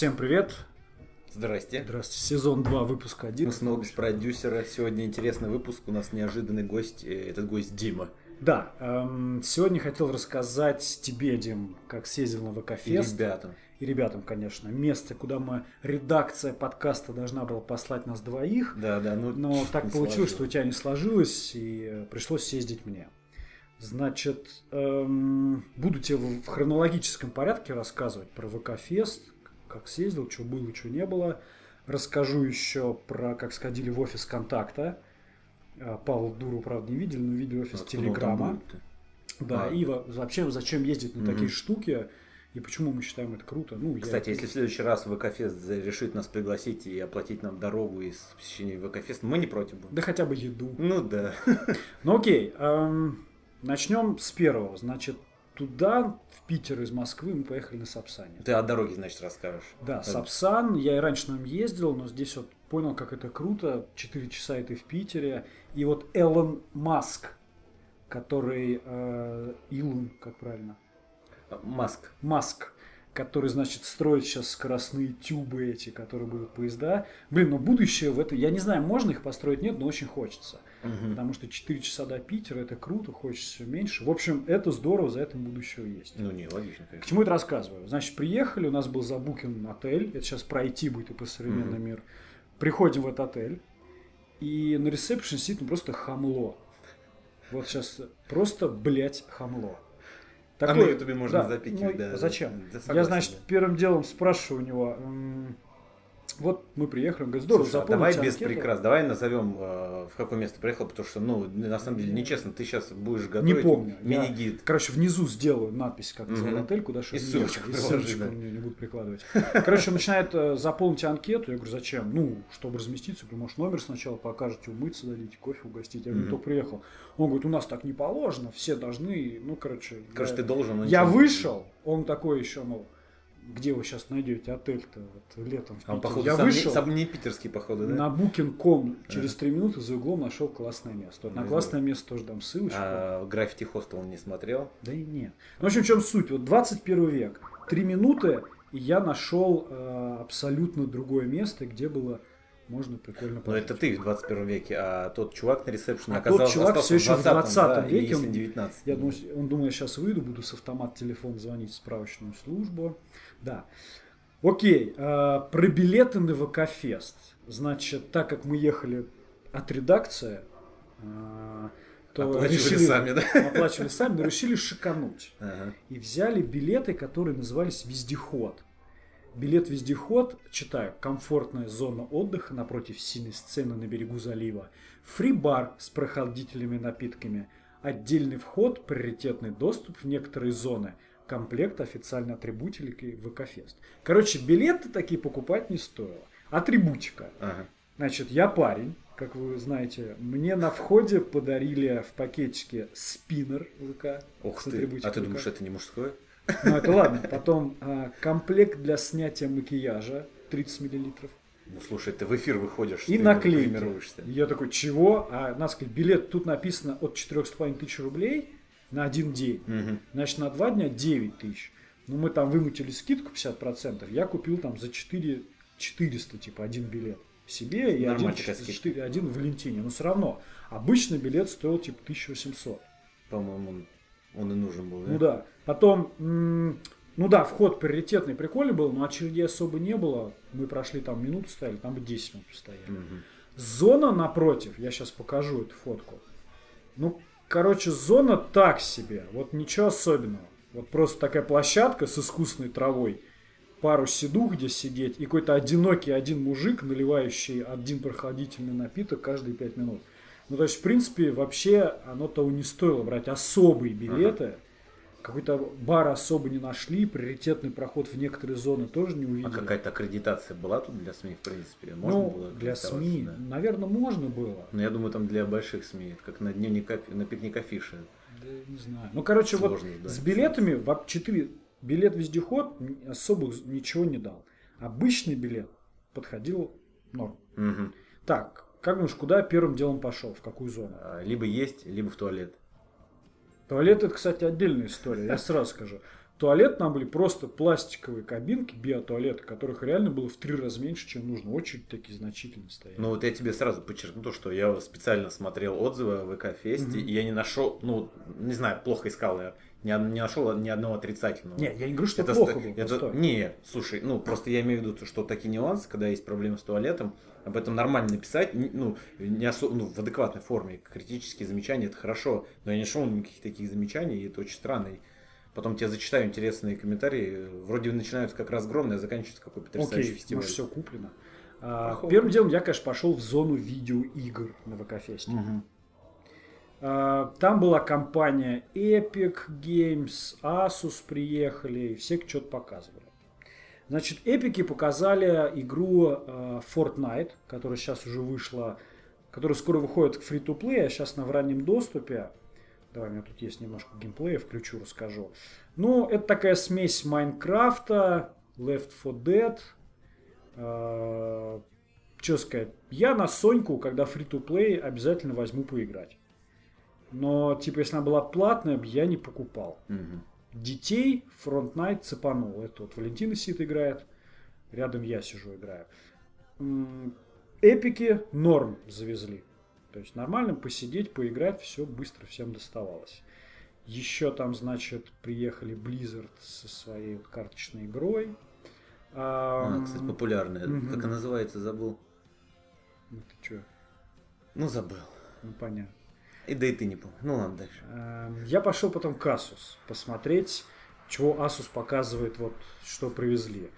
Всем привет. Здрасте. Здравствуйте. Сезон 2, выпуск 1. Мы снова без продюсера. Сегодня интересный выпуск. У нас неожиданный гость. э, Этот гость Дима. Да, эм, сегодня хотел рассказать тебе, Дим, как съездил на И ВК-фест. ребятам. И ребятам, конечно. Место, куда мы, редакция подкаста должна была послать нас двоих. Да, да, ну. Но так получилось, что у сложилось. тебя не сложилось, и пришлось съездить мне. Значит, эм, буду тебе в хронологическом порядке рассказывать про ВК-фест, как съездил, что было, что не было. Расскажу еще про, как сходили в офис контакта. Э, Павел Дуру, правда, не видели, но видели офис Откуда Телеграма. Да, А. и во- вообще, зачем ездить на Мгм. такие штуки, и почему мы считаем это круто. Ну, я- Кстати, если в следующий раз ВК-фест решит нас пригласить и оплатить нам дорогу из посещения ВК-фест, мы не против будем. Да хотя бы еду. Ну да. Ну окей, эм, начнем с первого. Значит, туда, в Питер из Москвы, мы поехали на Сапсане. Ты о дороге, значит, расскажешь. Да, Сапсан, я и раньше на нем ездил, но здесь вот понял, как это круто. Четыре часа и ты в Питере. И вот Элон Маск, который... э, Илон, как правильно? Маск. Маск, который, значит, строит сейчас скоростные тюбы эти, которые будут поезда. Блин, ну будущее в это... Я не знаю, можно их построить, нет, но очень хочется. Мгм. Потому что 4 часа до Питера это круто, хочется все меньше. В общем, это здорово, за этим будущее есть. Ну не, логично, К конечно. чему это рассказываю? Значит, приехали, у нас был забукин отель. Это сейчас пройти будет и по современный Мгм. мир. Приходим в этот отель. И на ресепшене сидит ну, просто хамло. Вот сейчас просто, блядь, хамло. А на Ютубе можно запикивать, ну, да. Зачем? Да, Я, согласен, значит, да. первым делом спрашиваю у него, вот мы приехали, он говорит, здорово, Слушай, а давай без анкету». прикрас. Давай назовем, э, в какое место приехал, потому что, ну, на самом деле, нечестно, ты сейчас будешь Не готовить помню. Я, мини-гид. короче, внизу сделаю надпись, как называл отель, куда И чтобы ссылочку. И ссылочку да. мне не буду прикладывать. Короче, начинает э, заполнить анкету. Я говорю, зачем? Ну, чтобы разместиться. Я говорю, может, номер сначала покажете, умыться дадите, кофе угостить. Я говорю, кто приехал? Он говорит, у нас так не положено, все должны, ну, короче. Короче, я- ты должен. но Я не вышел, он такой еще, ну, где вы сейчас найдете отель-то вот, летом в А Питере? походу, Я сам, вышел, сам не питерский, походу, да? на Booking.com через три минуты за углом нашел классное место. Вот на Ну, классное место тоже дам ссылочку. А граффити хостел он не смотрел. Да и нет. Ну, в общем, в чем суть? Вот 21 век. Три минуты, и я нашел э, абсолютно другое место, где было можно прикольно Но пожить. это ты в 21 веке, а тот чувак на ресепшене А тот оказался чувак остался всё еще в 20 да, веке, он- 19. Я думаю, он думал, я сейчас выйду, буду с автомат телефон звонить в справочную службу. Да. Окей, э, про билеты на ВК-фест. Значит, так как мы ехали от редакции, э, то Оплачивали решили, сами, да? оплачивали сами, но решили шикануть. Ага. и взяли билеты, которые назывались «Вездеход». Билет «Вездеход», читаю, комфортная зона отдыха напротив синей сцены на берегу залива, фри-бар с прохладительными напитками, отдельный вход, приоритетный доступ в некоторые зоны, комплект официальной атрибутики ВК-фест. Короче, билеты такие покупать не стоило. Атрибутика. Ага. Значит, я парень, как вы знаете, мне на входе подарили в пакетике спиннер ВК. С ты. А ты ВК. думаешь, это не мужское? Ну, это ладно. Потом а, комплект для снятия макияжа 30 миллилитров. Ну слушай, ты в эфир выходишь, И ты наклейки. я такой, чего? А сказать, билет тут написано от 4,5 тысяч рублей на один день. Мгм. Значит, на два дня 9 тысяч. Ну, мы там вымутили скидку 50%. Я купил там за 4 400, типа, один билет себе и один, Нормальная такая скидка. 4, один в Валентине. Но все равно. Обычный билет стоил, типа, 1800. По-моему, он, он и нужен был, да? Ну да. Потом, ну да, вход приоритетный, прикольный был, но очередей особо не было. Мы прошли там минуту стояли, там бы 10 минут стояли. Мгм. Зона напротив, я сейчас покажу эту фотку. Ну, короче, зона так себе. Вот ничего особенного. Вот просто такая площадка с искусственной травой. Пару сидух, где сидеть, и какой-то одинокий один мужик, наливающий один прохладительный напиток каждые 5 минут. Ну, то есть, в принципе, вообще оно того не стоило брать особые билеты. Какой-то бар особо не нашли, приоритетный проход в некоторые зоны тоже не увидели. А какая-то аккредитация была тут для СМИ, в принципе? Можно ну, было для СМИ, да? наверное, можно было. Но я думаю, там для больших СМИ, как на дневник, афи- на пикник афиши. Да, не знаю. Ну, короче, вот Сложно, да. с билетами в 4 билет вездеход особо ничего не дал. Обычный билет подходил норм. Мгм. Так, как думаешь, куда первым делом пошел? В какую зону? А, Либо есть, либо в туалет. Туалет это, кстати, отдельная история, я сразу скажу. туалет там были просто пластиковые кабинки, биотуалеты, которых реально было в три раза меньше, чем нужно. Очередь такие значительные стояли. Ну вот я тебе сразу подчеркну то, что я специально смотрел отзывы о ВК-фесте, Мгм. и я не нашел, ну, не знаю, плохо искал я, не, не нашел ни одного отрицательного. Не, я не говорю, что Это плохо было. это- просто- Не, слушай, ну просто я имею в виду, что такие нюансы, когда есть проблемы с туалетом, об этом нормально написать, ну, не осо- ну, в адекватной форме. Критические замечания это хорошо, но я не нашел никаких таких замечаний, и это очень странно. И потом тебе зачитаю интересные комментарии. Вроде начинаются как разгромные, а заканчиваются какой потрясающий Окей, фестиваль. может, все куплено. А, Похоже. первым делом я, конечно, пошел в зону видеоигр на ВК-фесте. Мгм. А, Там была компания Epic Games, Asus приехали, и все что-то показывали. Значит, Эпики показали игру э, Fortnite, которая сейчас уже вышла, которая скоро выходит в free-to-play, а сейчас на в раннем доступе. Давай, у меня тут есть немножко геймплея, включу, расскажу. Ну, это такая смесь Майнкрафта, Left 4 Dead. Что сказать? Я на Соньку, когда free-to-play, обязательно возьму поиграть. Но, типа, если она была платная, я не покупал. Мгм. Детей Frontnight цепанул. Это вот Валентина сидит играет. Рядом я сижу играю. Эпики норм завезли. То есть нормально посидеть, поиграть, все быстро всем доставалось. Еще там, значит, приехали Blizzard со своей вот карточной игрой. А, Ам, кстати, популярная. мгм. Как она называется, забыл. ну ты чё? Ну, забыл. Ну понятно. И да и ты не помню. Ну ладно, дальше. Эм, Я пошел потом к Asus посмотреть, чего Asus показывает, вот что привезли.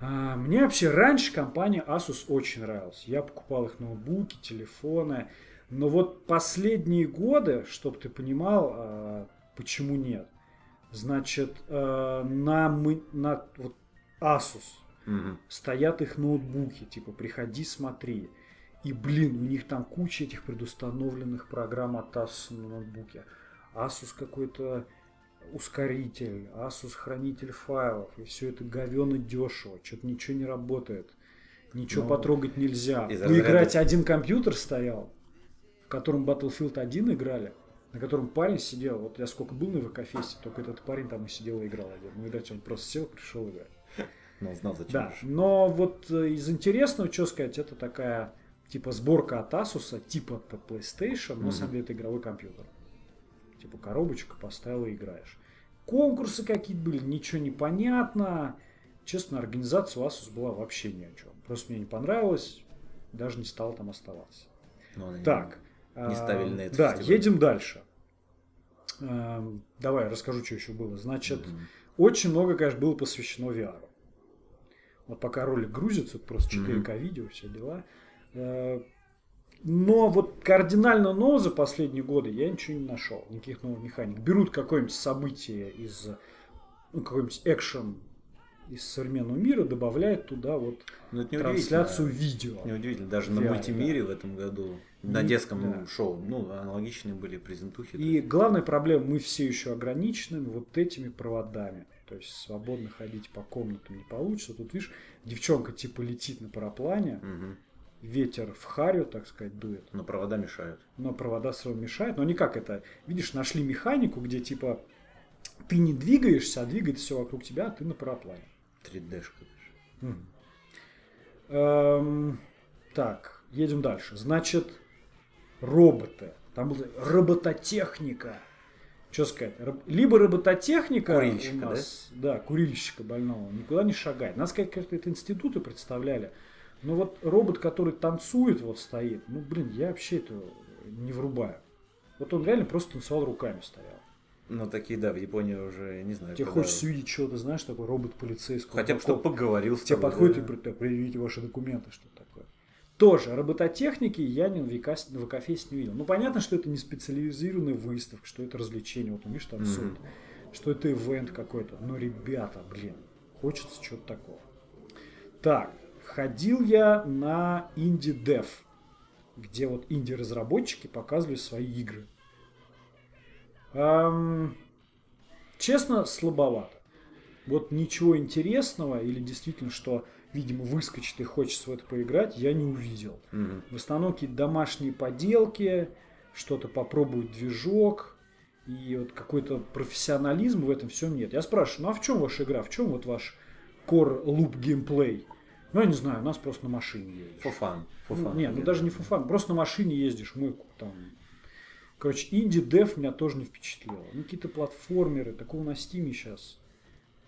А, Мне вообще раньше компания Asus очень нравилась. Я покупал их ноутбуки, телефоны. Но вот последние годы, чтобы ты понимал, а, почему нет. Значит, э, на, мы- на вот Asus Мгм. стоят их ноутбуки, типа приходи, смотри. И, блин, у них там куча этих предустановленных программ от Asus на ноутбуке. Asus какой-то ускоритель, Asus хранитель файлов, и все это говенно дешево, что-то ничего не работает, ничего Ну, потрогать нельзя. из Поиграть разряда- один компьютер стоял, в котором Battlefield 1 играли, на котором парень сидел, вот я сколько был на ВК-фесте, только этот парень там и сидел и играл один. Ну, видать, он просто сел, пришел играть. Ну, знал, зачем. Да, уж. но вот э, из интересного, что сказать, это такая типа сборка от Asus, типа под PlayStation, но самом деле это игровой компьютер. Типа коробочка поставил и играешь. Конкурсы какие-то были, ничего не понятно. Честно, организация у Asus была вообще ни о чем. Просто мне не понравилось, даже не стал там оставаться. Ну, она не- Так. не ставили на этот Да, фестиваль. едем дальше. Эм, Давай, расскажу, что еще было. Значит, Мгм. очень много, конечно, было посвящено VR. Вот пока ролик грузится, это просто 4К видео, все дела. Э, Но вот кардинально нового за последние годы я ничего не нашел. Никаких новых механик. Берут какое-нибудь событие из ну, какой-нибудь экшен из современного мира, добавляют туда вот Ну, это трансляцию видео. Неудивительно, даже на VR, мультимире в этом году, на Ну, детском да. шоу, ну, аналогичные были презентухи. И главная проблема, мы все еще ограничены вот этими проводами. То есть свободно ходить по комнатам не получится. Тут, видишь, девчонка типа летит на параплане, Мгм. Ветер в харю, так сказать, дует, Но провода мешают. но провода сразу мешают. Но они как это, видишь, нашли механику, где типа ты не двигаешься, а двигается все вокруг тебя, а ты на параплане. 3D-шка. Мгм. Эм, так, едем дальше. Значит, роботы. Там была робототехника. Что сказать? Роб- Либо робототехника Курильщика, у нас, да? курильщика больного, никуда не шагает. Нас сказать, как это институты представляли. Но вот робот, который танцует, вот стоит, ну, блин, я вообще это не врубаю. Вот он реально просто танцевал руками стоял. Ну, такие, да, в Японии уже, я не знаю. Тебе когда- хочется увидеть что-то, знаешь, такой робот полицейского. Хотя бы, чтобы поговорил с Тебе тобой, подходит да. и говорит, «Так, предъявите ваши документы, что такое. Тоже робототехники я ни на ВК-фесте не видел. Ну, понятно, что это не специализированная выставка, что это развлечение. Вот, он, видишь, танцует. Что это ивент какой-то. Но, ребята, блин, хочется чего-то такого. Так, ходил я на Dev, где вот инди-разработчики показывали свои игры. Ам, честно, слабовато. Вот ничего интересного или действительно, что, видимо, выскочит и хочется в это поиграть, я не увидел. Мгм. В основном какие-то домашние поделки, что-то попробовать движок. И вот какой-то профессионализм в этом всем нет. Я спрашиваю, ну а в чем ваша игра? В чем вот ваш core loop геймплей? Ну, я не знаю, у нас просто на машине ездишь. For Ну, нет, ну даже не for fun, просто на машине ездишь, мойку там. Короче, indie dev меня тоже не впечатлило. Ну, какие-то платформеры, такого на Steam е сейчас.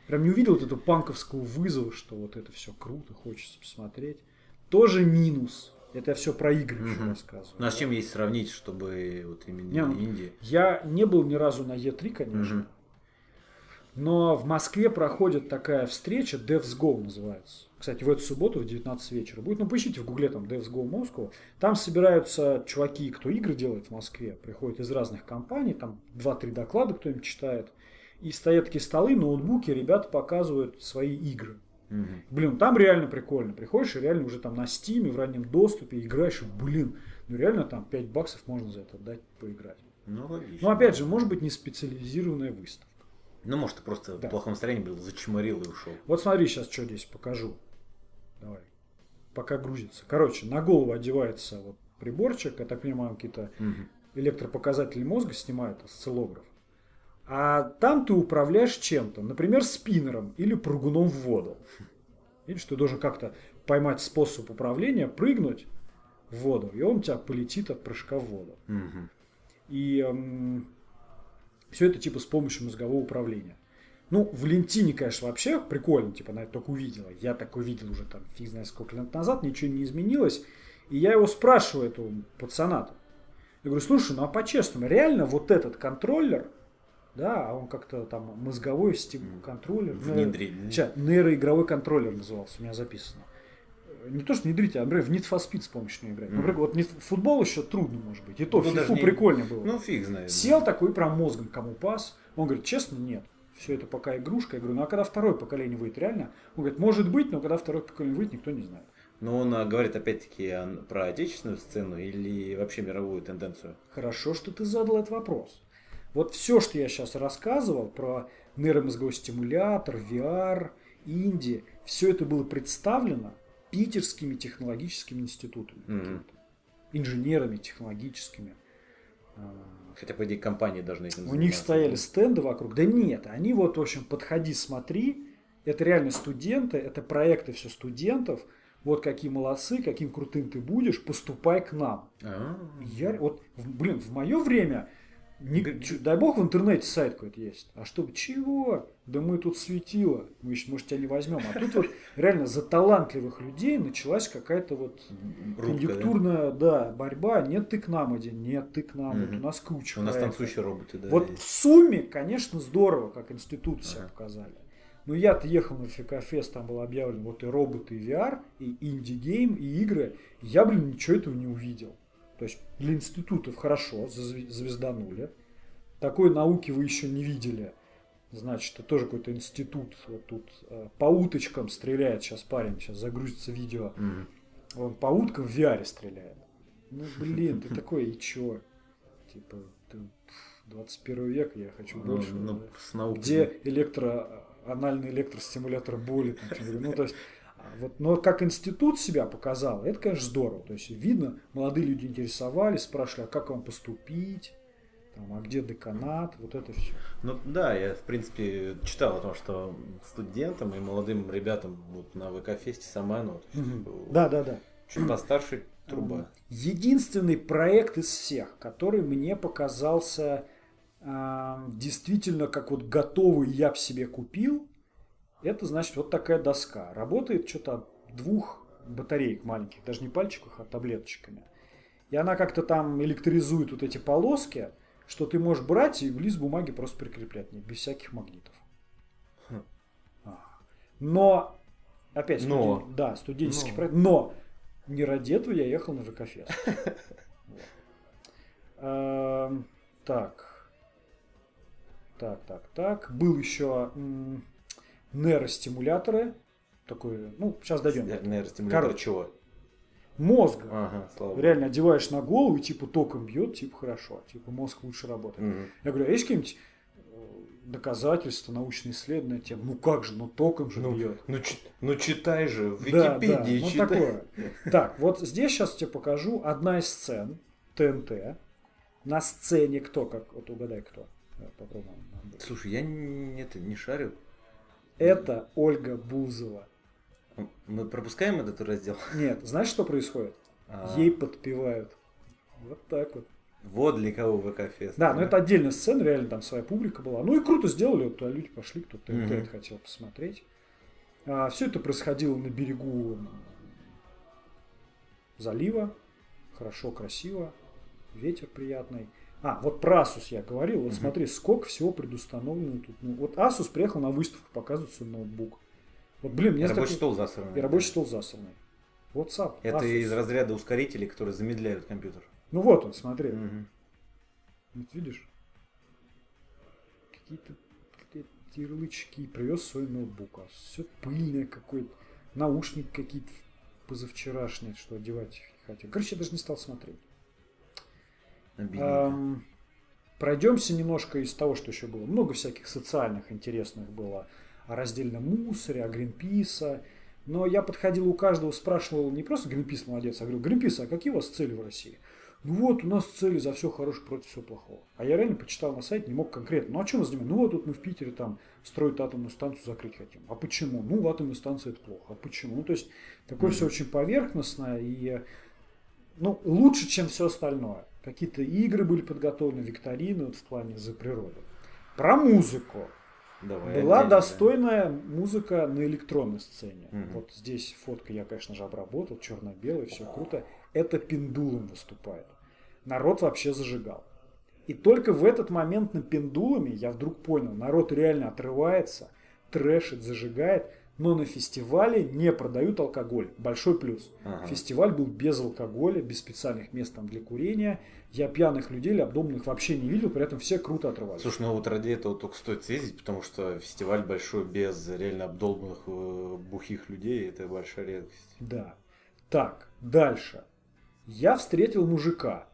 Прям не увидел вот этого панковского вызова, что вот это все круто, хочется посмотреть. Тоже минус. Это я все про игры еще Мгм. рассказываю. Ну а с чем есть сравнить, чтобы вот именно Не, ну? Я не был ни разу на E3, конечно. Мгм. Но в Москве проходит такая встреча, Devs Go называется. Кстати, в эту субботу в 19 вечера будет. Ну, поищите в гугле там Devs Go Moscow. Там собираются чуваки, кто игры делает в Москве. Приходят из разных компаний, там 2-3 доклада кто-нибудь читает. И стоят такие столы, ноутбуки, ребята показывают свои игры. Мгм. Блин, там реально прикольно. Приходишь и реально уже там на стиме, в раннем доступе играешь, блин, ну реально там 5 баксов можно за это дать поиграть. Ну, логично. Ну, опять же, может быть, не специализированная выставка. Ну, может, ты просто Да. в плохом настроении был, зачморил и ушел. Вот смотри, сейчас что здесь покажу. Давай. Пока грузится. Короче, на голову одевается вот приборчик, я так понимаю, какие-то Мгм. электропоказатели мозга снимают, осциллограф. А там ты управляешь чем-то, например, спиннером или прыгуном в воду. Видишь, ты должен как-то поймать способ управления, прыгнуть в воду, и он у тебя полетит от прыжка в воду. Мгм. И все это типа с помощью мозгового управления. Ну, в Лентине, конечно, вообще прикольно, типа, она это только увидела. Я так увидел уже там фиг знает сколько лет назад, ничего не изменилось. И я его спрашиваю, этого пацана-то. Я говорю, слушай, ну а по-честному, реально вот этот контроллер, да, а он как-то там мозговой стим контроллер. ну, Внедрили. Сейчас, нейроигровой контроллер назывался, у меня записано. Не то, что внедрить, а, например, в Need for Speed с помощью играть. Мгм. Например, вот Need- футбол еще трудно, может быть. И то, Ну, в фифу не- прикольно было. Ну, фиг знает. Сел такой прям мозгом, кому пас. Он говорит, честно, нет. Все это пока игрушка. Я говорю, ну а когда второе поколение выйдет, реально? Он говорит, может быть, но когда второе поколение выйдет, никто не знает. Но он а, говорит опять-таки про отечественную сцену или вообще мировую тенденцию? Хорошо, что ты задал этот вопрос. Вот все, что я сейчас рассказывал про нейромозговой стимулятор, VR, Инди, все это было представлено питерскими технологическими институтами. Какими-то. Инженерами технологическими. Хотя, по идее, компании должны этим У них стояли стенды вокруг. Да нет, они вот, в общем, подходи, смотри. Это реально студенты, это проекты все студентов. Вот какие молодцы, каким крутым ты будешь, поступай к нам. А, Я, вот, блин, в мое время, не- Да- дай бог в интернете сайт какой-то есть. А что, чего? Да мы тут светило, мы еще, может, тебя не возьмем. А тут вот реально за талантливых людей началась какая-то вот Рубка, да? конъюнктурная, да, борьба. Нет, ты к нам один, нет, ты к нам. Вот Мгм. у нас куча У нас проектов. танцующие роботы, да. Вот есть. в сумме, конечно, здорово, как институт себя Ага. показали. Но я-то ехал на VK Fest, там было объявлено вот и роботы, и VR, и indie game, и игры. Я, блин, ничего этого не увидел. То есть для институтов хорошо, звезданули. Такой науки вы еще не видели. Значит, это тоже какой-то институт. Вот тут э, по уточкам стреляет сейчас парень, сейчас загрузится видео. Мгм. Он по уткам в VR стреляет. Ну, блин, ты такой, и чё? Типа, ты, пф, 21 век, я хочу Ну, больше. ну, да. с наукой. Где электро, анальный электростимулятор боли? там, ну, то есть, а вот, но как институт себя показал, это, конечно, здорово. То есть, видно, молодые люди интересовались, спрашивали, а как вам поступить? Там, а где деканат? Вот это все. Ну да, я в принципе читал о том, что студентам и молодым ребятам вот на ВК-фесте есть, типа, Да, да, да. чуть постарше труба. Единственный проект из всех, который мне показался действительно как вот готовый я б себе купил, это значит вот такая доска. Работает что-то от двух батареек маленьких, даже не пальчиках, а таблеточками. И она как-то там электризует вот эти полоски, что ты можешь брать и в лист бумаги просто прикреплять, нет, без всяких магнитов. Хм. А. Но, опять, Но. студен- да, студенческий Но. проект, но не ради этого я ехал на. Вот. Эм, Так. Так, так, так. Был еще нейростимуляторы. Такой, ну, сейчас дойдем. Нейростимулятор Короче. чего? Мозга. Ага, слава. Реально одеваешь на голову, и типа током бьет, типа хорошо, типа мозг лучше работает. Мгм. Я говорю, а есть какие-нибудь э, доказательства, научные исследования тем? Ну как же, ну током же Ну, бьет. ну, чи- ну читай же, в Да, Википедии да, ну читай. такое. Так, вот здесь сейчас тебе покажу одна из сцен ТНТ. На сцене кто, как вот угадай кто. Попробуем. Слушай, я не, это, не шарю. Это Ольга Бузова. Мы пропускаем этот раздел? Нет, знаешь, что происходит? А. Ей подпевают. Вот так вот. Вот для кого ВК-фест. Да, но это отдельная сцена, реально там своя публика была. Ну и круто сделали, вот туда люди пошли, кто-то Мгм. это хотел посмотреть. А, все это происходило на берегу залива. Хорошо, красиво. Ветер приятный. А, вот про Asus я говорил. Вот Мгм. смотри, сколько всего предустановлено тут. Ну, вот Asus приехал на выставку показывать свой ноутбук. Вот, блин, мне Рабочий такой- стол засранный. И рабочий стол засранный. WhatsApp. Это Asus. из разряда ускорителей, которые замедляют компьютер. Ну вот он, смотри. Мгм. Вот видишь? Какие-то ярлычки. Привез свой ноутбук. А все пыльное какое-то. Наушники какие-то позавчерашние, что одевать хотел. Короче, я даже не стал смотреть. Ам, Пройдемся немножко из того, что еще было. Много всяких социальных интересных было. О раздельном мусоре, о Гринписа. Но я подходил у каждого, спрашивал не просто Гринпис молодец, а говорю, Гринпис, а какие у вас цели в России? Ну вот, у нас цели за все хорошее против всего плохого. А я реально почитал на сайте, не мог конкретно. Ну а чем мы занимаемся? Ну вот тут мы в Питере там строить атомную станцию закрыть хотим. А почему? Ну, атомная станция это плохо. А почему? Ну, то есть, такое все очень поверхностное и ну, лучше, чем все остальное. Какие-то игры были подготовлены, викторины вот в плане за природу. Про музыку. Давай Была отдельно, достойная музыка на электронной сцене. Мгм. Вот здесь фотка я, конечно же, обработал, черно-белый, все круто. Это пендулом выступает. Народ вообще зажигал. И только в этот момент на пендулами я вдруг понял, народ реально отрывается, трэшит, зажигает, но на фестивале не продают алкоголь. Большой плюс. Ага. Фестиваль был без алкоголя, без специальных мест там для курения. Я пьяных людей или обдомных вообще не видел, при этом все круто отрывались. Слушай, ну вот ради этого только стоит съездить, потому что фестиваль большой без реально обдолбанных э, бухих людей, это большая редкость. Да. Так, дальше. Я встретил мужика.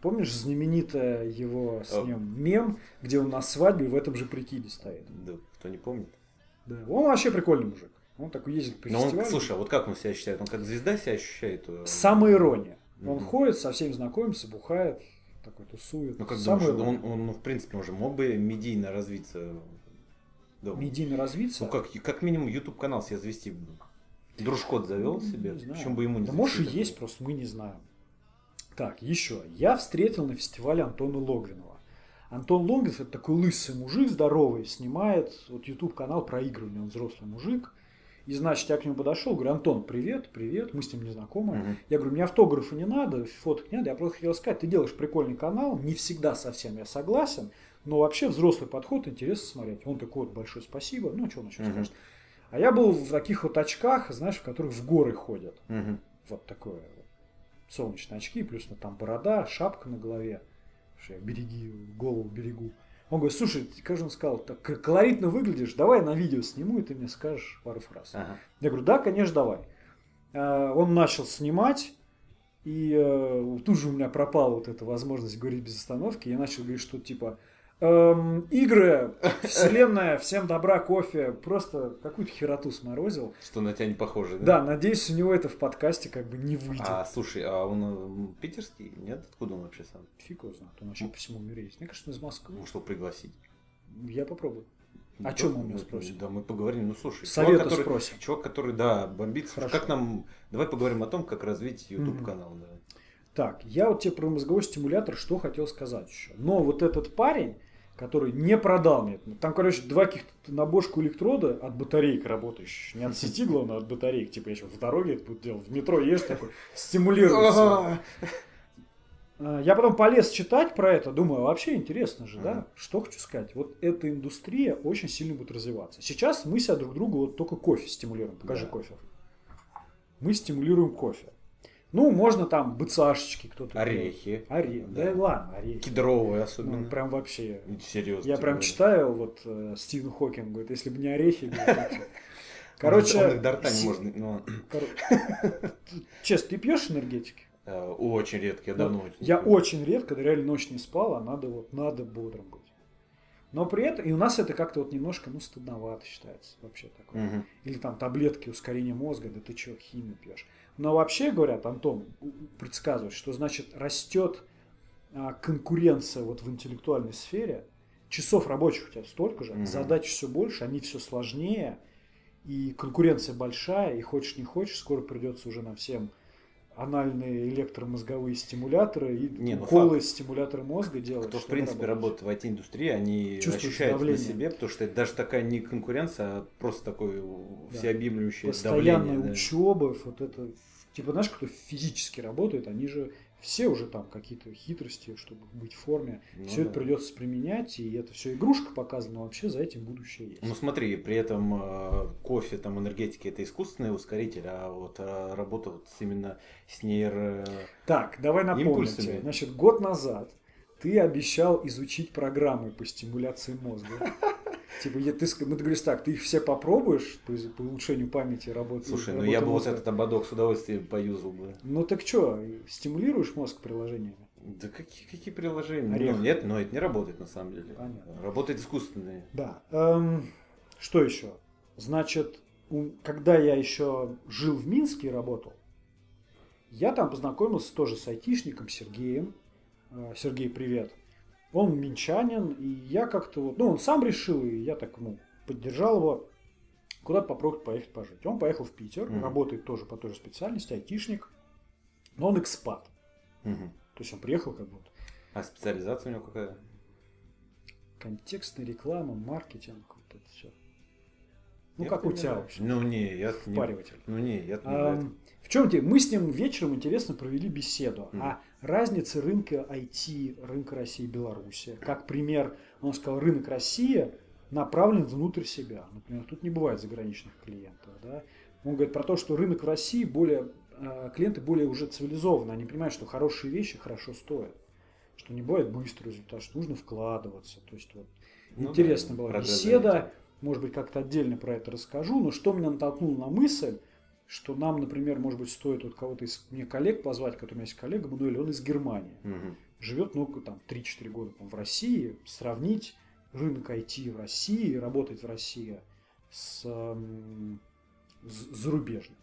Помнишь знаменитое его с ним мем, где он на свадьбе в этом же прикиде стоит? Да, кто не помнит. Да. Он вообще прикольный мужик. Он такой ездит по Но он, фестивалям. слушай, а вот как он себя считает? Он как звезда себя ощущает? э, Самая ирония. Он ходит, со всеми знакомится, бухает, такой тусует. Ну как думаешь, он, он, ну, в принципе, уже мог бы медийно развиться? дома? Медийно развиться. Ну как, как минимум YouTube канал себе завести. Дружкот завел Ну, себе, почему бы ему не Да может и есть, просто мы не знаем. Так, еще. Я встретил на фестивале Антона Логвинова. Антон Логвинов это такой лысый мужик, здоровый, снимает вот YouTube канал про игры, у него он взрослый мужик. И значит, я к нему подошел, говорю, Антон, привет, привет, мы с ним не знакомы. Мгм. Я говорю, мне автографа не надо, фоток не надо, я просто хотел сказать, ты делаешь прикольный канал, не всегда совсем я согласен, но вообще взрослый подход, интересно смотреть. Он такой вот, большое спасибо, ну, что он еще Мгм. скажет. А я был в таких вот очках, знаешь, в которых в горы ходят. Мгм. Вот такое. Солнечные очки, плюс ну, там борода, шапка на голове. Что я береги, голову берегу. Он говорит, слушай, как же он сказал, так колоритно выглядишь, давай на видео сниму, и ты мне скажешь пару фраз. Ага. Я говорю, да, конечно, давай. А, Он начал снимать, и э, тут же у меня пропала вот эта возможность говорить без остановки. Я начал говорить что-то типа «Эм, игры, вселенная, всем добра, кофе. Просто какую-то хероту сморозил. Что на тебя не похоже, да? Да, надеюсь, у него это в подкасте как бы не выйдет. А слушай, а он питерский? Нет? Откуда он вообще сам? Фиг его знает, он вообще по всему миру есть. Мне кажется, он из Москвы. Ну что, пригласить? Я попробую. Ну, О чем он меня мы- спросит? Да, мы поговорим. Ну слушай, Совета который, спросим. чувак, который, да, бомбит. Хорошо. как нам. Давай поговорим о том, как развить YouTube канал. Да. Так, я вот тебе про мозговой стимулятор что хотел сказать еще. Но вот этот парень, который не продал мне, там, короче, два каких-то на бошку электрода от батареек работающих. Не от сети, главное, а от батареек. Типа я сейчас в дороге это буду делать. В метро ешь такой, стимулируется. А, Я потом полез читать про это, думаю, вообще интересно же, да? Что хочу сказать? Вот эта индустрия очень сильно будет развиваться. Сейчас мы себя друг другу вот только кофе стимулируем. Покажи Да. кофе. Мы стимулируем кофе. Ну, можно там БЦАшечки кто-то. Орехи. Орехи. Да. ладно, орехи. Кедровые Ну, особенно. прям вообще. Серьезно. Я прям говорю. читаю, вот э, Стивен Хокинг говорит, если бы не орехи, Короче, он их до рта не может. ну, Честно, ты пьешь энергетики? э, очень редко, я давно очень. Я очень редко, реально ночь не спал, а надо вот, надо бодрым быть. Но при этом, и у нас это как-то вот немножко, ну, стыдновато считается вообще такое. Или там таблетки ускорения мозга, да ты чё, химию пьешь. Но вообще, говорят, Антон предсказывает, что значит растет а, конкуренция вот в интеллектуальной сфере, часов рабочих у тебя столько же, Мгм. задач все больше, они все сложнее, и конкуренция большая, и хочешь не хочешь, скоро придется уже на всем анальные электромозговые стимуляторы и Не, ну уколы стимуляторы мозга делать. Кто, в принципе, работает в IT-индустрии, они Чувствуют ощущают на себе, потому что это даже такая не конкуренция, а просто такое Да. всеобъемлющее Постоянная давление. да. учеба, вот это, типа, знаешь, кто физически работает, они же все уже там какие-то хитрости, чтобы быть в форме. Ну все да. это придется применять, и это все игрушка показана, но вообще за этим будущее есть. Ну смотри, при этом э, кофе, там, энергетики это искусственный ускоритель, а вот э, работа вот с- именно с нейро... Так, давай напомним Импульсами. тебе. Значит, год назад ты обещал изучить программы по стимуляции мозга. Типа, я- ты, мы договорились так, ты их все попробуешь по, по улучшению памяти работы. Слушай, ну работы я бы вот мозга? этот ободок с удовольствием поюзал бы. Ну так что, стимулируешь мозг приложениями? Да какие, какие приложения? Орех. Ну, нет, но это не работает на самом деле. Понятно. Работает искусственные. Да. Эм, что еще? Значит, когда я еще жил в Минске и работал, я там познакомился тоже с айтишником Сергеем. Э, Сергей, привет. Он минчанин, и я как-то вот, ну, он сам решил, и я так ему поддержал его куда-то попробовать поехать пожить. Он поехал в Питер, Мгм. работает тоже по той же специальности, айтишник, но он экспат. Мгм. То есть он приехал как вот А специализация у него какая? контекстная реклама, маркетинг, вот это все. Ну, Я как у тебя вообще, Ну не, я не... впариватель. Ну не, я не А, в этом. в чем тебе? Мы с ним вечером интересно провели беседу Мгм. о разнице рынка IT, рынка России и Беларуси. Как пример, он сказал, рынок России направлен внутрь себя. Например, тут не бывает заграничных клиентов. Да? Он говорит про то, что рынок в России более, э, клиенты более уже цивилизованы. Они понимают, что хорошие вещи хорошо стоят. Что не бывает быстрый результат, что нужно вкладываться. То есть вот Ну интересная да, была беседа. Может быть, как-то отдельно про это расскажу. Но что меня натолкнуло на мысль, что нам, например, может быть, стоит вот кого-то из мне коллег позвать, который у меня есть коллега, Мануэль, он из Германии. Мгм. Живет, ну, там, 3-4 года в России. Сравнить рынок IT в России, работать в России с эм, з- зарубежным.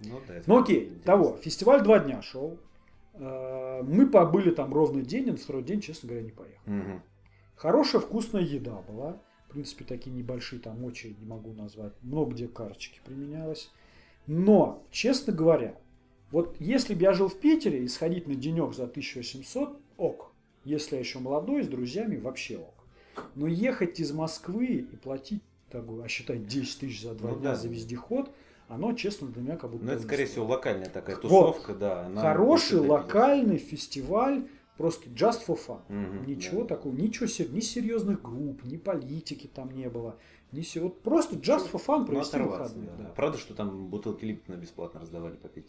Ну да. Ну окей, интересно. того. Фестиваль два дня шел. Э, Мы побыли там ровно день, и на второй день, честно говоря, не поехал. Мгм. Хорошая вкусная еда была. В принципе, такие небольшие там очереди не могу назвать. Много где карточки применялось. Но, честно говоря, вот если бы я жил в Питере и сходить на денек за 1800, ок. Если я еще молодой, с друзьями, вообще ок. Но ехать из Москвы и платить, такую, а считай, 10 тысяч за два Ну дня да. за вездеход, оно, честно, для меня как будто... Ну это, скорее всего, локальная такая Вот. тусовка, да. она Хороший локальный фестиваль, просто just for fun. Мгм, Ничего да. такого, ничего ни серьезных групп, ни политики там не было. Ни се- вот просто just for fun Ну, провести оторваться, выходные. да. да. Правда, что там бутылки Липтона бесплатно раздавали попить?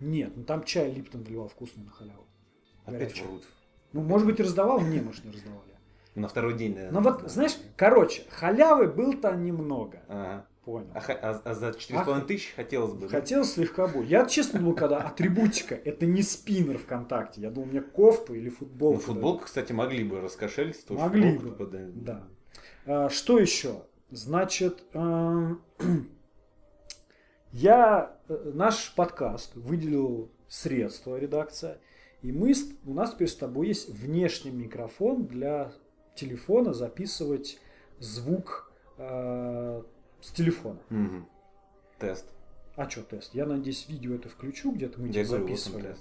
Нет, ну там чай Липтон наливал вкусный на халяву. Опять Горячий. врут. Ну, может быть, и раздавал, мне, может, не раздавали. На второй день, наверное. Но вот, знаешь, короче, халявы был-то немного. Ага. Понял. А, а- а за 4,5 тысяч хотелось бы. да? Хотел слегка больше. Я честно думал, когда атрибутика, это не спиннер ВКонтакте. Я думал, мне кофту или футболку. Ну, футболку, кстати, могли бы раскошелиться. Могли бы. Да. А, что еще? Значит, эм, я э, наш подкаст выделил средства редакция, и мы у нас теперь с тобой есть внешний микрофон для телефона записывать звук э, с телефона. Мгм. Тест. А что тест? Я надеюсь, видео это включу, где-то мы Я тебе говорю, вот он записывали.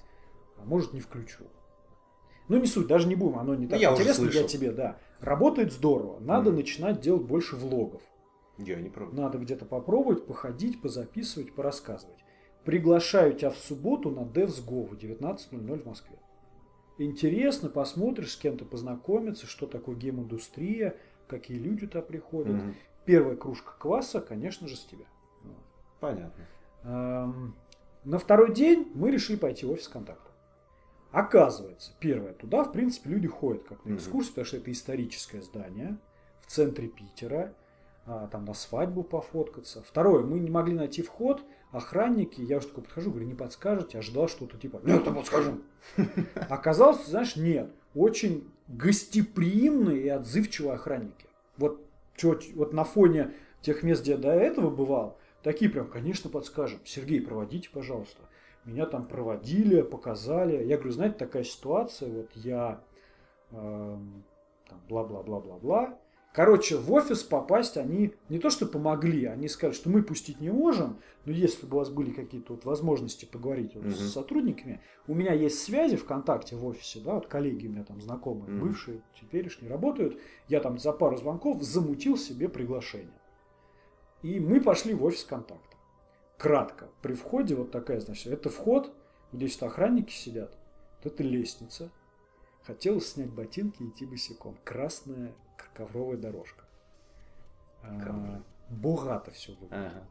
А может не включу. Ну не суть, даже не будем, оно не Ну, так я интересно для тебе, да. Работает здорово. Надо Мгм. начинать делать больше влогов. Я не пробую. Надо где-то попробовать, походить, позаписывать, порассказывать. Приглашаю тебя в субботу на DevsGo в 19.00 в Москве. Интересно, посмотришь, с кем-то познакомиться, что такое гейм-индустрия, какие люди туда приходят. Мгм. Первая кружка кваса, конечно же, с тебя. Понятно. Эм, На второй день мы решили пойти в офис контакта. Оказывается, первое, туда, в принципе, люди ходят как на экскурсию, потому что это историческое здание в центре Питера, а, там на свадьбу пофоткаться. Второе, мы не могли найти вход, охранники, я уже такой подхожу, говорю, не подскажете, ожидал что-то типа, нет, да подскажем. Оказалось, знаешь, нет, очень гостеприимные и отзывчивые охранники. Вот, вот на фоне тех мест, где я до этого бывал, такие прям, конечно, подскажем. Сергей, проводите, пожалуйста. Меня там проводили, показали. Я говорю, знаете, такая ситуация, вот я э, там бла-бла-бла-бла-бла. Короче, в офис попасть они не то что помогли, они сказали, что мы пустить не можем, но если бы у вас были какие-то вот возможности поговорить вот Мгм. с сотрудниками, у меня есть связи ВКонтакте в офисе, да, вот коллеги у меня там знакомые, Мгм. бывшие, теперешние работают, я там за пару звонков замутил себе приглашение. И мы пошли в офис контакта. Кратко. При входе вот такая, значит, это вход, где сидят охранники сидят. Вот это лестница. Хотелось снять ботинки и идти босиком. Красная ковровая дорожка. А. Богато все выглядит. Ага.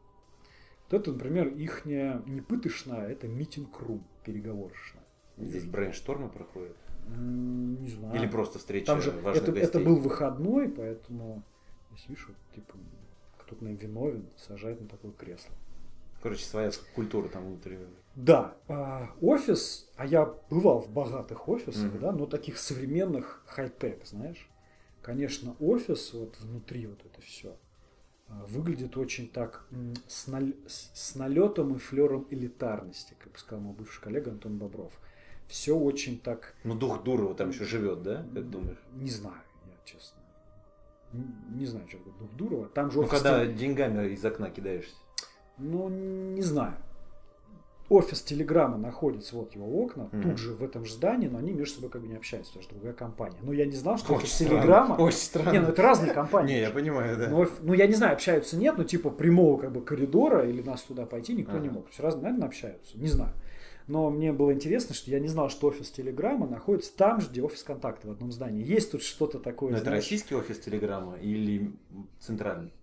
Вот это, например, их не пытошная, это митинг-рум переговорочная. Здесь брейнштормы проходят? Не знаю. Или просто встреча Там же важных это, гостей? это был выходной, поэтому, если видишь, вот, типа, кто-то виновен, сажает на такое кресло. Короче, своя культура там внутри. Да, а, офис, а я бывал в богатых офисах, Мгм. да, но таких современных хай-тек, знаешь. Конечно, офис вот внутри вот это все выглядит очень так с, наль- с- налетом и флером элитарности, как бы сказал мой бывший коллега Антон Бобров. Все очень так, Ну, дух Дурова там еще живет, да? Как думаешь? не знаю, я честно. Н- Не знаю, что такое дух Дурова. Там же Ну, офис когда деньгами из окна кидаешься. Ну, не знаю. Офис Телеграма находится, вот его окна, Мгм. тут же в этом же здании, но они между собой как бы не общаются, потому что другая компания. Но я не знал, что офис странно. Телеграма... Очень странно. Не, ну это разные компании. Не, я понимаю, да. Ну, ну, я не знаю, общаются нет, но типа прямого как бы коридора или нас туда пойти никто не мог. Есть разные, наверное, общаются, не знаю. Но мне было интересно, что я не знал, что офис Телеграма находится там же, где офис Контакта в одном здании. Есть тут что-то такое, Но это российский офис Телеграма или центральный?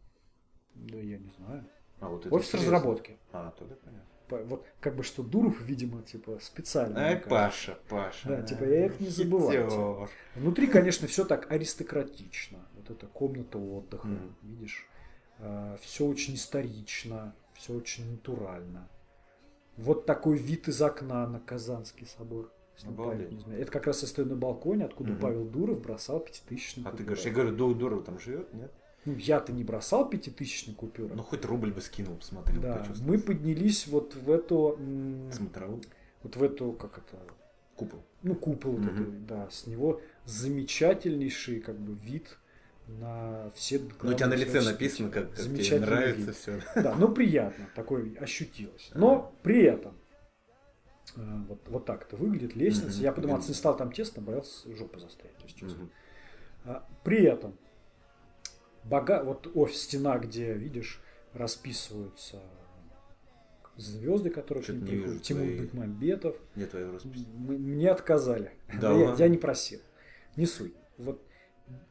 Да я не знаю. А, вот это Офис интересно. разработки. А, тогда понятно. По- Вот как бы что Дуров, видимо, типа специально. Ай. Паша, Паша. Да, типа, я их не забываю. Хитер. Внутри, конечно, все так аристократично. Вот эта комната отдыха, Мгм. видишь. все очень исторично, все очень натурально. Вот такой вид из окна на Казанский собор. изменяет. Это как раз я стою на балконе, откуда Мгм. Павел Дуров бросал пятитысячную А ты говоришь, я говорю, Дуров там живет, нет? Ну, я-то не бросал пятитысячную купюру. Ну, хоть рубль бы скинул, посмотрел, да, мы поднялись вот в эту, Смотровую. вот в эту, как это, Купол. ну, купол, вот Мгм. это, да, с него замечательнейший как бы вид на все Ну, у тебя на лице написано, как, как тебе нравится вид. все. Да, ну приятно, такое ощутилось. Но при этом э, вот, вот так это выглядит, лестница. Мгм. Я подумал, не стал там тесно, боялся жопу застрять, если честно. А, При этом бога... вот офис, стена, где, видишь, расписываются звезды, которые к Чё-то ним приходят. Тимур твоей- Бекмамбетов. Где твоя роспись? М- Мне отказали. Да я, я не просил. Не суть. Вот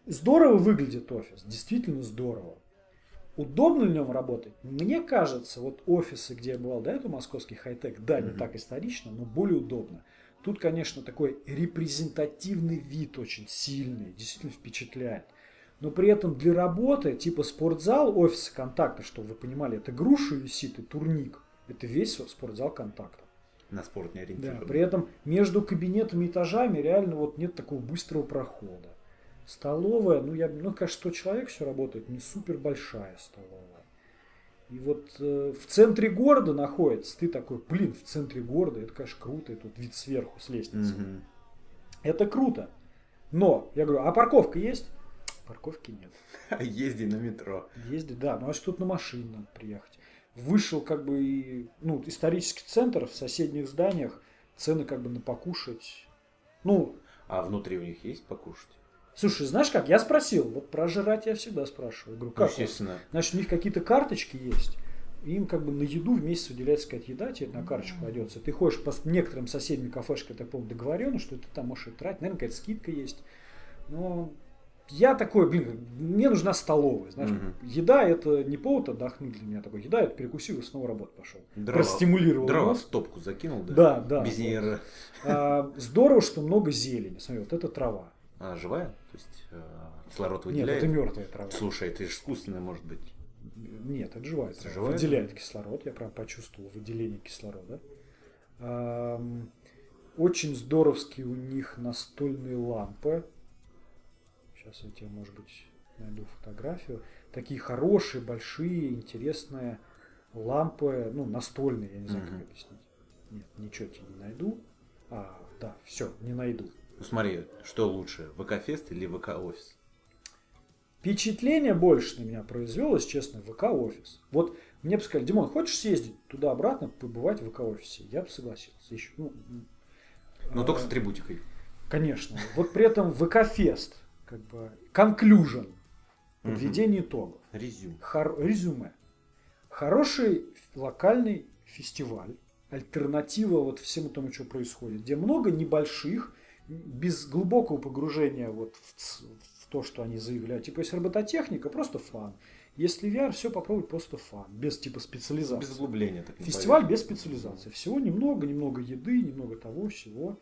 здорово выглядит офис. Действительно здорово. Удобно в нем работать? Мне кажется, вот офисы, где я бывал до этого, московский хай-тек, да, не Мгм. так исторично, но более удобно. Тут, конечно, такой репрезентативный вид очень сильный, действительно впечатляет. Но при этом для работы, типа спортзал офиса контакта, чтобы вы понимали, это груша висит и турник. Это весь спортзал контакта. На спорт не Да, ориентирован. при этом между кабинетами и этажами реально вот нет такого быстрого прохода. Столовая, ну, я, ну, конечно, 100 человек все работает, не супер большая столовая. И вот э, в центре города находится, ты такой, блин, в центре города, это, конечно, круто, и тут вид сверху с лестницы. Мгм. Это круто. Но, я говорю, а парковка есть? Парковки нет. Езди на метро. Ездить, да, ну а что тут на машине надо приехать. Вышел как бы и, ну, исторический центр в соседних зданиях, цены как бы на покушать. Ну, А внутри у них есть покушать? слушай, знаешь как, я спросил, вот про жрать я всегда спрашиваю. Говорю, Ну, как естественно. Значит, у них какие-то карточки есть, им как бы на еду в месяц выделяется какая-то еда, тебе на карточку кладется. Ты ходишь по некоторым соседним кафешкам, я так помню, договорено, что ты там можешь и тратить. Наверное, какая-то скидка есть. Но я такой, блин, мне нужна столовая, знаешь. Мгм. Еда это не повод отдохнуть для меня такой. Еда это перекусил и снова работать пошел. Дрова, Простимулировал дрова в мозг. стопку закинул, да? Да, да. Без вот. нее... А, здорово, что много зелени. Смотри, вот это трава. А, живая? То есть э, кислород Нет, выделяет? это мертвая трава. Слушай, это же искусственная может быть. Нет, это живая трава. живая Выделяет кислород. Я прям почувствовал выделение кислорода. Ам, Очень здоровские у них настольные лампы. Сейчас я тебе, может быть, найду фотографию. Такие хорошие, большие, интересные лампы, ну, настольные, я не знаю, как Мгм. объяснить. нет, ничего тебе не найду. А, да, все, не найду. Ну смотри, что лучше, ВК-фест или ВК-офис? Впечатление больше на меня произвел, если честно, ВК-офис. Вот мне бы сказали, Димон, хочешь съездить туда-обратно, побывать в ВК-офисе? Я бы согласился. Еще, ну, Но а, только с атрибутикой. Конечно. Вот при этом ВК-фест, как бы, conclusion, подведение итогов. Резюм. Хор- резюме. Хороший локальный фестиваль, альтернатива вот всему тому, что происходит, где много небольших, без глубокого погружения вот в, в то, что они заявляют. Типа, если робототехника, просто фан. Если VR, все попробовать просто фан, без типа специализации. Без углубления. Так Фестиваль без специализации. Всего немного, немного еды, немного того всего.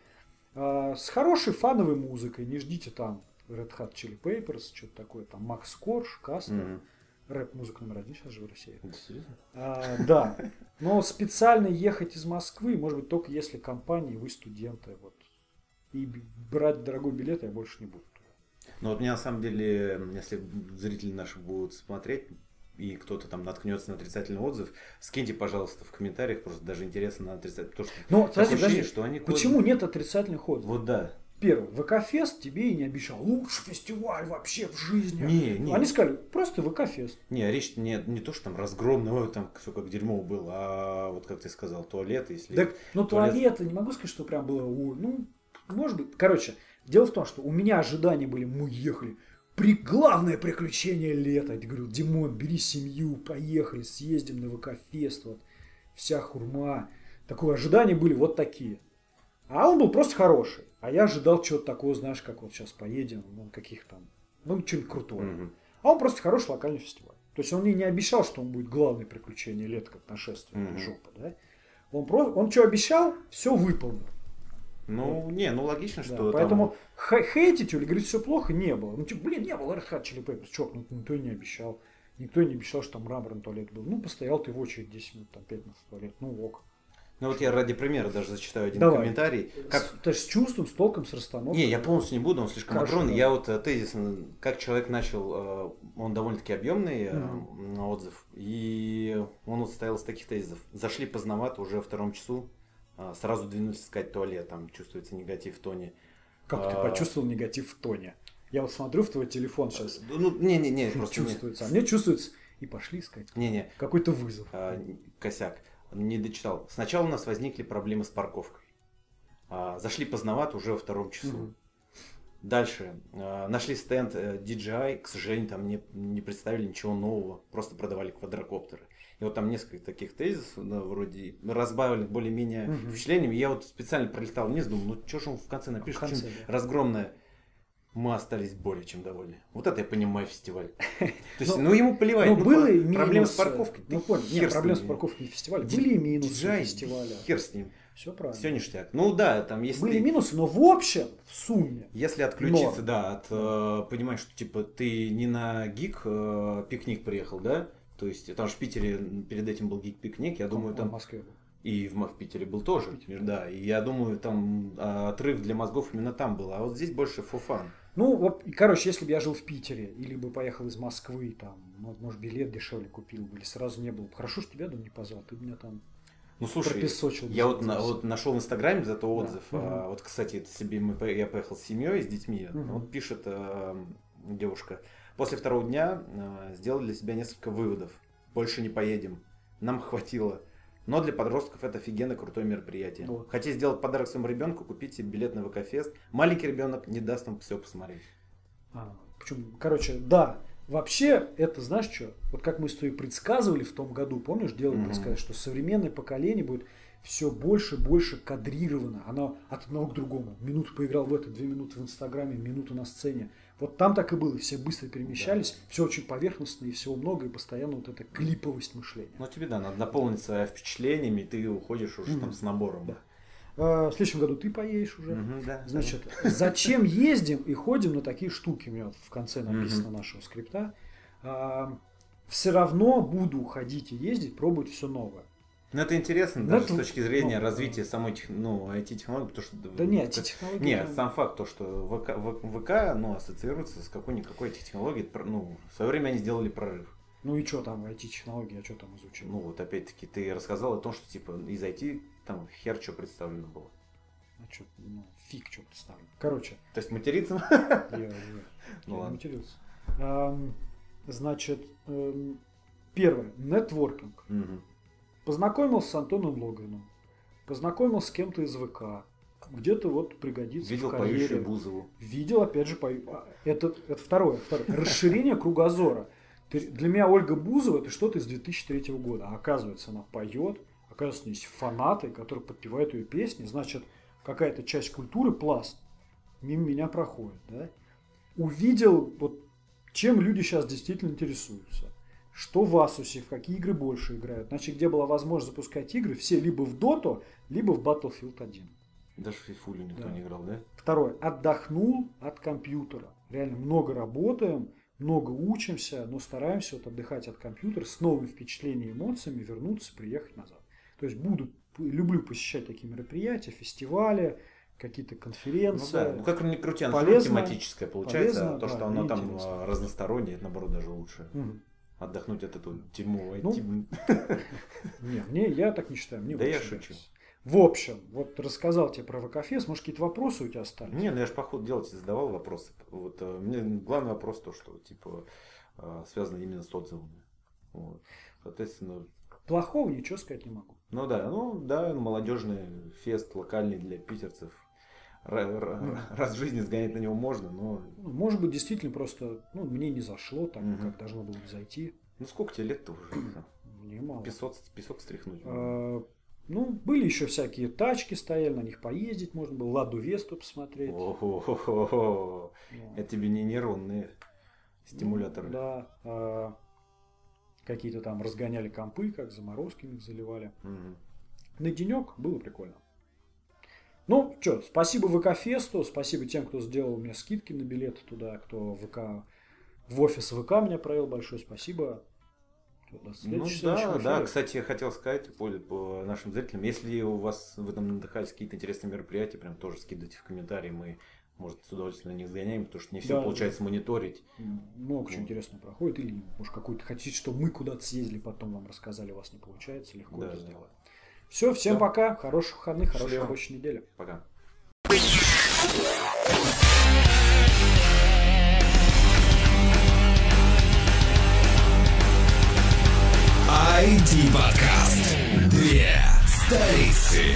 А, с хорошей фановой музыкой. Не ждите там Red Hot Chili Peppers, что-то такое, там Макс Корж, Каста. Мгм. Рэп-музыка номер один сейчас же в России. Да, серьезно? А, да. Но специально ехать из Москвы, может быть, только если компании, вы студенты. Вот. И брать дорогой билет я больше не буду. Ну вот мне на самом деле, если зрители наши будут смотреть, и кто-то там наткнется на отрицательный отзыв, скиньте, пожалуйста, в комментариях, просто даже интересно на отрицательный. Что кстати, ощущение, подожди, что они почему нет отрицательных отзывов? Вот да. Первый, ВК-фест тебе и не обещал. Лучший фестиваль вообще в жизни. Не, не. Они сказали, просто ВК-фест. Не, речь не, не то, что там разгромный, ой, там все как дерьмо было, а вот как ты сказал, туалет, если... Так, ну туалет- туалеты, не могу сказать, что прям было, ну, может быть. Короче, дело в том, что у меня ожидания были, мы ехали, при главное приключение лета. Я говорю, Димон, бери семью, поехали, съездим на ВК-фест, вот, вся хурма. Такое ожидания были вот такие. А он был просто хороший. А я ожидал чего-то такого, знаешь, как вот сейчас поедем, ну, каких там, ну, что-нибудь крутое. Мгм. А он просто хороший локальный фестиваль. То есть он мне не обещал, что он будет главное приключение лета, как нашествие или жопа, да? Он, просто, он что обещал, все выполнил. Ну, не, ну логично, Да, что поэтому хе- хейтить или говорить все плохо не было. Ну, типа, блин, не было Red Hot Chili Peppers, чё, ну, никто и не обещал. Никто не обещал, что там мраморный туалет был. Ну, постоял ты в очередь 10 минут, там 5 минут в туалет, ну ок. Ну вот я ради примера даже зачитаю один Давай. комментарий. Как... С, то есть с чувством, с толком, с расстановкой. Не, я полностью не буду, он слишком Хорошо, огромный. да. Я вот э, тезис, э, как человек начал, э, он довольно-таки объемный э, Мгм. на отзыв, и он вот состоял из таких тезисов. Зашли поздновато, уже во втором часу, э, сразу двинулись искать туалет, там чувствуется негатив в тоне. Как ты А. почувствовал негатив в тоне? Я вот смотрю в твой телефон сейчас, Ну, не-не-не, просто... не- чувствуется. А мне чувствуется, и пошли искать. Не-не, Какой-то вызов. а, косяк, не дочитал. Сначала у нас возникли проблемы с парковкой. А, Зашли поздновато, уже во втором часу. Мгм. Дальше. э, Нашли стенд э, DJI, к сожалению, там не, не представили ничего нового, просто продавали квадрокоптеры. И вот там несколько таких тезисов, да, вроде разбавили более-менее Мгм. впечатлениями. Я вот специально пролетал вниз, думаю, ну что же он в конце напишет, В конце, да. разгромное. Мы остались более чем довольны. Вот это я понимаю фестиваль. То есть, Ну, ну ему плевать. Ну, ну, было по- и Проблемы с парковкой. Ну, понял. Нет, проблем с парковкой не фестиваля. Ди- Были и минусы фестиваля. Хер с ним. Все правильно. Все ништяк. Ну да, там если Были минусы, но в общем, в сумме. Если отключиться, да, от э, понимаешь, что типа ты не на гик э, пикник приехал, да? То есть там же в Питере перед этим был гик пикник, я думаю, в там Москве был. и в, в Питере был тоже, В Питере. да. И я думаю, там э, отрыв для мозгов именно там был, а вот здесь больше фуфан. Ну, вот, короче, если бы я жил в Питере, или бы поехал из Москвы, там, ну, может, билет дешевле купил бы, или сразу не было бы. Хорошо, что тебя, думаю, не позвал. Ты меня там Ну слушай, пропесочил. я вот, на- вот нашел в Инстаграме зато Да. отзыв. а, вот, кстати, это себе мы, я поехал с семьей, с детьми. Мгм. Вот пишет э, девушка. После второго дня э, сделали для себя несколько выводов. Больше не поедем. Нам хватило. Но для подростков это офигенно крутое мероприятие. Вот. Хотите сделать подарок своему ребенку, купите билет на ВК-фест. Маленький ребенок не даст вам все посмотреть. А, почему? Короче, да. Вообще, это знаешь что? Вот как мы с тобой предсказывали в том году, помнишь, делали Мгм. предсказание, что современное поколение будет все больше и больше кадрировано. Оно от одного к другому. Минуту поиграл в это, две минуты в Инстаграме, минуту на сцене. Вот там так и было. Все быстро перемещались, все очень поверхностно и всего много, и постоянно вот эта клиповость мышления. Ну тебе да, надо наполниться впечатлениями, и ты уходишь уже Мгм. там с набором. Да. А, в следующем году ты поедешь уже. Мгм, да. Значит, зачем ездим и ходим на такие штуки? У меня вот в конце написано нашего скрипта. все равно буду ходить и ездить, пробовать все новое. Ну, это интересно, Ну, даже это- с точки зрения ну, развития самой тех- ну, IT-технологий, потому что... Да нет, как- эти технологии. Нет, сам факт, то, что ВК, ВК ну, ассоциируется с какой-никакой технологией. Ну, в свое время они сделали прорыв. Ну и что там, IT-технологии, а что там изучить? Ну, вот опять-таки ты рассказал о том, что типа из IT Там хер что представлено было. А что, ну, фиг что представлено. Короче, То есть материться? я, я- Ну я ладно. матерился. Ам, Значит, эм, первое. Нетворкинг. Мгм. Познакомился с Антоном Логвином. Познакомился с кем-то из ВК. Где-то вот пригодится Видел в карьере. поющую Бузову. Видел, опять же, пою- а, это, это второе, второе. Расширение кругозора. Для меня Ольга Бузова это что-то из 2003 года. А оказывается, она поет, оказывается, у нее есть фанаты, которые подпевают ее песни. Значит, какая-то часть культуры, пласт, мимо меня проходит. Да? Увидел, вот, чем люди сейчас действительно интересуются. Что в Асусе, в какие игры больше играют. Значит, где была возможность запускать игры, все либо в Доту, либо в Battlefield 1. Даже в фифулю никто Да. не играл, да? Второе. Отдохнул от компьютера. Реально много работаем, много учимся, но стараемся вот отдыхать от компьютера с новыми впечатлениями, эмоциями, вернуться, приехать назад. То есть буду, люблю посещать такие мероприятия, фестивали, какие-то Ну конференции. да, ну как ни крути, оно Полезно, тематическое получается, полезно, а то, да, что оно там интересно. а, разностороннее, это наоборот даже лучше. Мгм. Отдохнуть от этого дерьмового Ну, IT, блин. Не, мне, я так не считаю. Мне Да я шучу. нравится. В общем, вот рассказал тебе про ВКФест, может, какие-то вопросы у тебя остались? Не, ну я же по ходу дела тебе задавал вопросы. Вот э, мне главный вопрос то, что типа э, связано именно с отзывами. Вот. Соответственно, Плохого ничего сказать не могу. ну да, ну да, молодежный фест локальный для питерцев. Мгм. Раз в жизни сгонять на него можно, но Ну, Может быть, действительно просто ну, мне не зашло так, Мгм. как должно было зайти. ну сколько тебе лет-то уже? Немало. Песок, песок стряхнуть. А, Ну, были еще всякие тачки стояли, на них поездить можно было, Ладу Весту посмотреть. О-хо-хо-хо. Ну, Это тебе не нейронные стимуляторы. ну, Да. а, Какие-то там разгоняли компы, как заморозками их заливали. Мгм. На денек было прикольно. Ну, что, спасибо ВК-фесту, спасибо тем, кто сделал мне скидки на билеты туда, кто в ВК, в офис ВК меня провел, большое спасибо. Ну да, да, кстати, я хотел сказать по, по нашим зрителям, если у вас вы там надыхались какие-то интересные мероприятия, прям тоже скидывайте в комментарии, мы, может, с удовольствием на них сгоняем, потому что не все Да, получается мониторить. Много чего Ну. интересного проходит. Или, может, какой-то хотите, чтобы мы куда-то съездили, потом вам рассказали, у вас не получается, легко Да, это да. сделаем. Все, всем Всё. пока, хороших выходных, хорошей рабочей недели. Пока. IT подкаст. Две столицы.